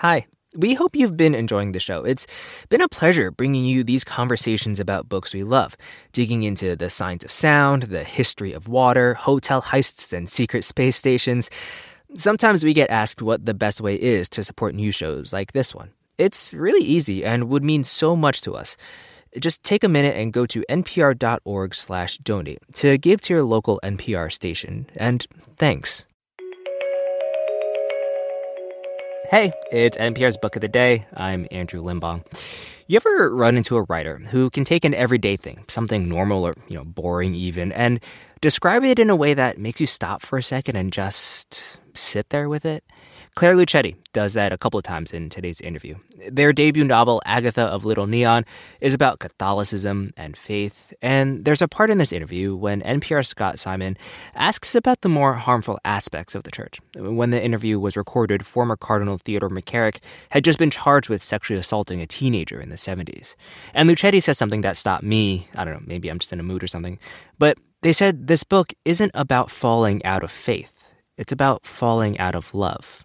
Hi. We hope you've been enjoying the show. It's been a pleasure bringing you these conversations about books we love, digging into the science of sound, the history of water, hotel heists, and secret space stations. Sometimes we get asked what the best way is to support new shows like this one. It's really easy and would mean so much to us. Just take a minute and go to npr.org/donate to give to your local NPR station. And thanks. Hey, it's NPR's Book of the Day. I'm Andrew Limbong. You ever run into a writer who can take an everyday thing, something normal or, you know, boring even, and describe it in a way that makes you stop for a second and just sit there with it? Claire Luchette does that a couple of times in today's interview. Their debut novel, Agatha of Little Neon, is about Catholicism and faith, and there's a part in this interview when NPR Scott Simon asks about the more harmful aspects of the church. When the interview was recorded, former Cardinal Theodore McCarrick had just been charged with sexually assaulting a teenager in the 70s. And Luchette says something that stopped me. I don't know, maybe I'm just in a mood or something. But they said this book isn't about falling out of faith. It's about falling out of love.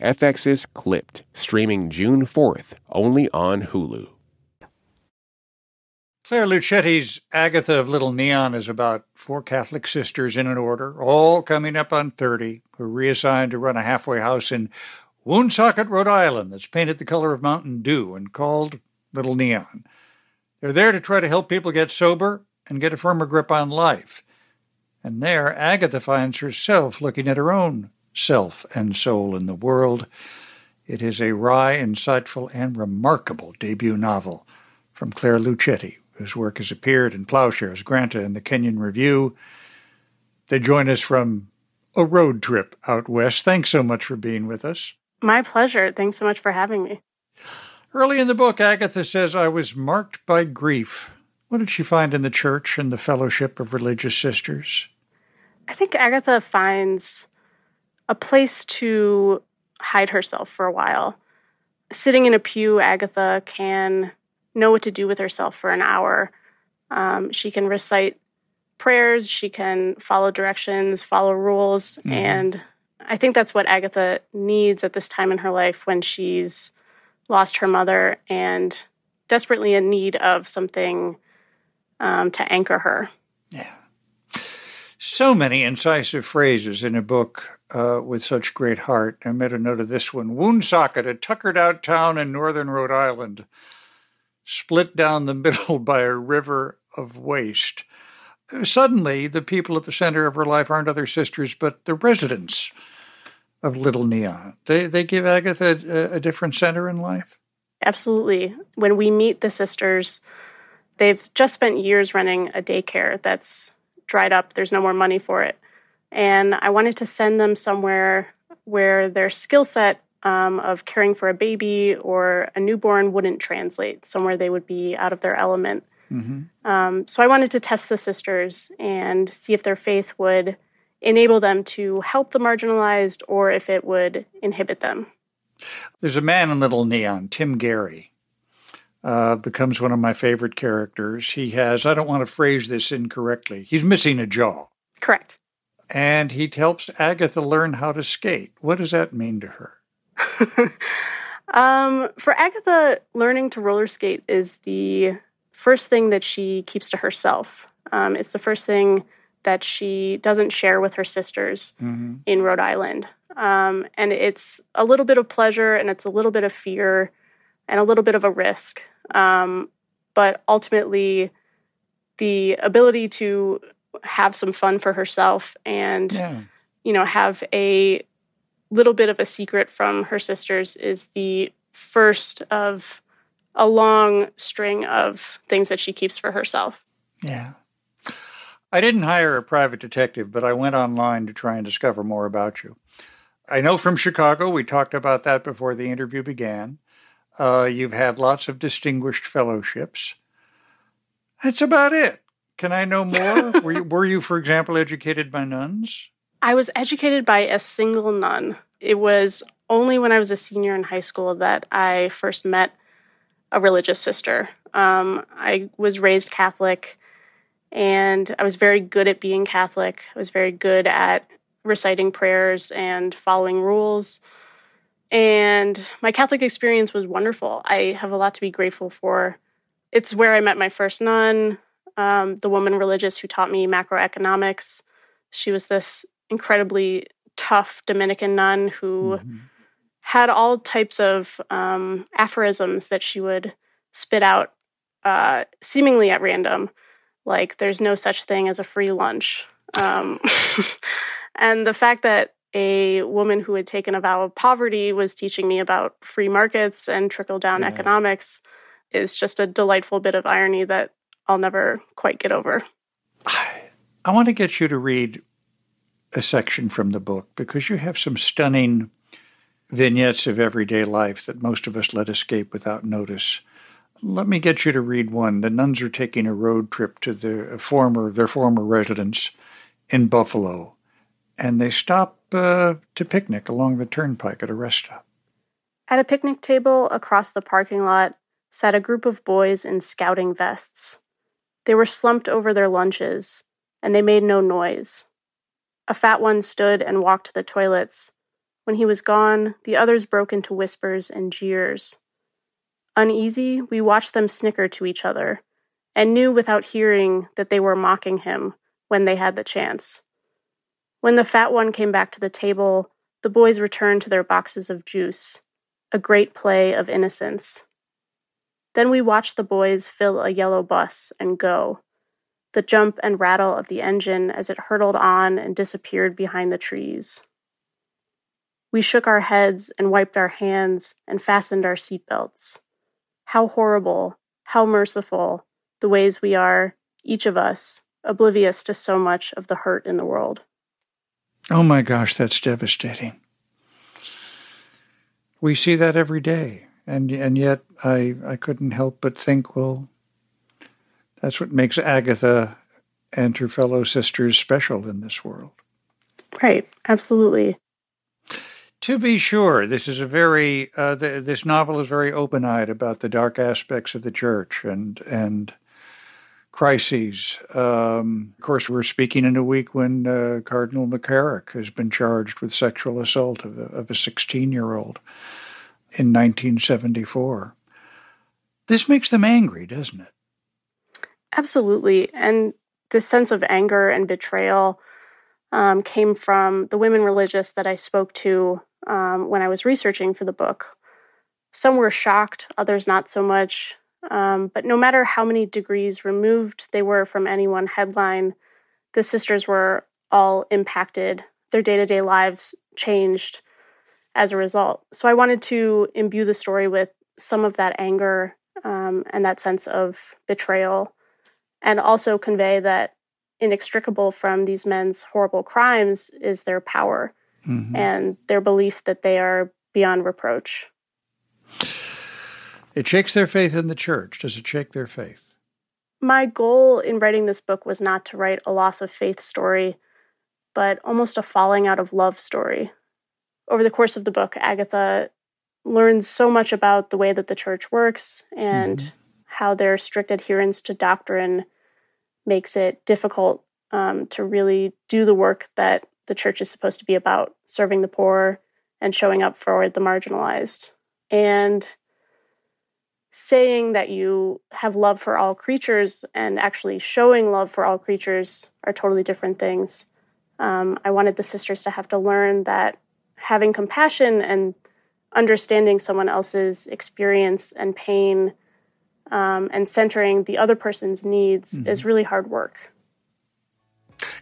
FX's Clipped, streaming June 4th, only on Hulu. Claire Luchette's Agatha of Little Neon is about four Catholic sisters in an order, all coming up on 30, who are reassigned to run a halfway house in Woonsocket, Rhode Island, that's painted the color of Mountain Dew and called Little Neon. They're there to try to help people get sober and get a firmer grip on life. And there, Agatha finds herself looking at her own self and soul in the world. It is a wry, insightful, and remarkable debut novel from Claire Luchette, whose work has appeared in Ploughshares, Granta, and the Kenyon Review. They join us from a road trip out west. Thanks so much for being with us. My pleasure. Thanks so much for having me. Early in the book, Agatha says, I was marked by grief. What did she find in the church and the fellowship of religious sisters? I think Agatha finds a place to hide herself for a while. Sitting in a pew, Agatha can know what to do with herself for an hour. Um, she can recite prayers, she can follow directions, follow rules, mm-hmm. and I think that's what Agatha needs at this time in her life when she's lost her mother and desperately in need of something um, to anchor her. Yeah. So many incisive phrases in a book uh, with such great heart. I made a note of this one Woonsocket, a tuckered out town in northern Rhode Island, split down the middle by a river of waste. Suddenly, the people at the center of her life aren't other sisters, but the residents of Little Neon. They, they give Agatha a, a different center in life? Absolutely. When we meet the sisters, they've just spent years running a daycare that's dried up. There's no more money for it and I wanted to send them somewhere where their skill set um, of caring for a baby or a newborn wouldn't translate, somewhere they would be out of their element. Mm-hmm. Um, so I wanted to test the sisters and see if their faith would enable them to help the marginalized or if it would inhibit them. There's a man in Little Neon, Tim Gary. Uh, becomes one of my favorite characters. He has, I don't want to phrase this incorrectly, he's missing a jaw. Correct and he helps Agatha learn how to skate. What does that mean to her? um, for Agatha, learning to roller skate is the first thing that she keeps to herself. Um, it's the first thing that she doesn't share with her sisters mm-hmm. in Rhode Island. Um, and it's a little bit of pleasure and it's a little bit of fear and a little bit of a risk. Um, but ultimately, the ability to have some fun for herself and yeah. you know have a little bit of a secret from her sisters is the first of a long string of things that she keeps for herself. Yeah. I didn't hire a private detective, but I went online to try and discover more about you. I know from Chicago, we talked about that before the interview began. Uh, you've had lots of distinguished fellowships. That's about it. Can I know more? were, you, were you, for example, educated by nuns? I was educated by a single nun. It was only when I was a senior in high school that I first met a religious sister. Um, I was raised Catholic and I was very good at being Catholic. I was very good at reciting prayers and following rules. And my Catholic experience was wonderful. I have a lot to be grateful for. It's where I met my first nun, um, the woman religious who taught me macroeconomics. She was this incredibly tough Dominican nun who mm-hmm. had all types of um, aphorisms that she would spit out uh, seemingly at random, like there's no such thing as a free lunch. Um, and the fact that a woman who had taken a vow of poverty was teaching me about free markets and trickle down yeah. economics is just a delightful bit of irony that I'll never quite get over. I want to get you to read a section from the book because you have some stunning vignettes of everyday life that most of us let escape without notice. Let me get you to read one. The nuns are taking a road trip to their former their former residence in Buffalo, and they stop uh, to picnic along the turnpike at a rest stop. At a picnic table across the parking lot sat a group of boys in scouting vests. They were slumped over their lunches, and they made no noise. A fat one stood and walked to the toilets. When he was gone, the others broke into whispers and jeers. Uneasy, we watched them snicker to each other, and knew without hearing that they were mocking him when they had the chance. When the fat one came back to the table, the boys returned to their boxes of juice, a great play of innocence. Then we watched the boys fill a yellow bus and go the jump and rattle of the engine as it hurtled on and disappeared behind the trees. We shook our heads and wiped our hands and fastened our seatbelts. How horrible, how merciful, the ways we are, each of us, oblivious to so much of the hurt in the world. Oh my gosh, that's devastating. We see that every day. And and yet I I couldn't help but think, well, that's what makes Agatha and her fellow sisters special in this world. Right, absolutely. To be sure, this is a very uh, the, this novel is very open-eyed about the dark aspects of the church and and crises. Um, of course, we're speaking in a week when uh, Cardinal McCarrick has been charged with sexual assault of a, of a 16-year-old in 1974. This makes them angry, doesn't it? Absolutely. And this sense of anger and betrayal um, came from the women religious that I spoke to um, when I was researching for the book. Some were shocked, others not so much. Um, but no matter how many degrees removed they were from any one headline, the sisters were all impacted. Their day to day lives changed as a result. So I wanted to imbue the story with some of that anger um, and that sense of betrayal and also convey that inextricable from these men's horrible crimes is their power mm-hmm. and their belief that they are beyond reproach. It shakes their faith in the church. Does it shake their faith? My goal in writing this book was not to write a loss of faith story, but almost a falling out of love story. Over the course of the book, Agatha learns so much about the way that the church works and mm-hmm how their strict adherence to doctrine makes it difficult um, to really do the work that the church is supposed to be about serving the poor and showing up for the marginalized. And saying that you have love for all creatures and actually showing love for all creatures are totally different things. Um, I wanted the sisters to have to learn that having compassion and understanding someone else's experience and pain um, and centering the other person's needs mm-hmm. is really hard work.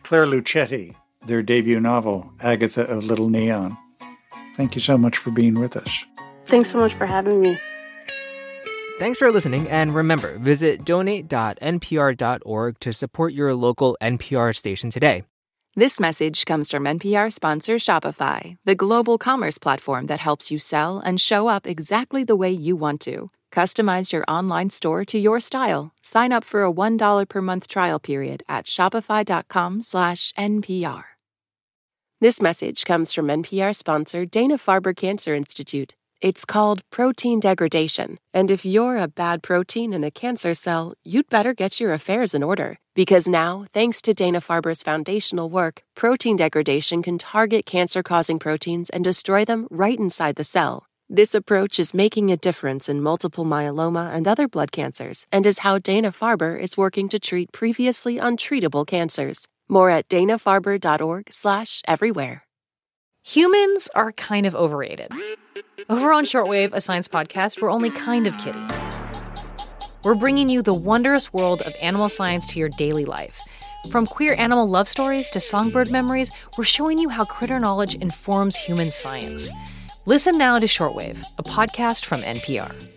Claire Luchette, their debut novel, Agatha of Little Neon. Thank you so much for being with us. Thanks so much for having me. Thanks for listening, and remember, visit donate.npr.org to support your local NPR station today. This message comes from NPR sponsor Shopify, the global commerce platform that helps you sell and show up exactly the way you want to. Customize your online store to your style. Sign up for a $1 per month trial period at shopify.com/npr. This message comes from NPR sponsor Dana-Farber Cancer Institute. It's called protein degradation, and if you're a bad protein in a cancer cell, you'd better get your affairs in order. Because now, thanks to Dana Farber's foundational work, protein degradation can target cancer causing proteins and destroy them right inside the cell. This approach is making a difference in multiple myeloma and other blood cancers, and is how Dana Farber is working to treat previously untreatable cancers. More at danafarber.org/slash everywhere. Humans are kind of overrated. Over on Shortwave, a science podcast, we're only kind of kidding. We're bringing you the wondrous world of animal science to your daily life. From queer animal love stories to songbird memories, we're showing you how critter knowledge informs human science. Listen now to Shortwave, a podcast from NPR.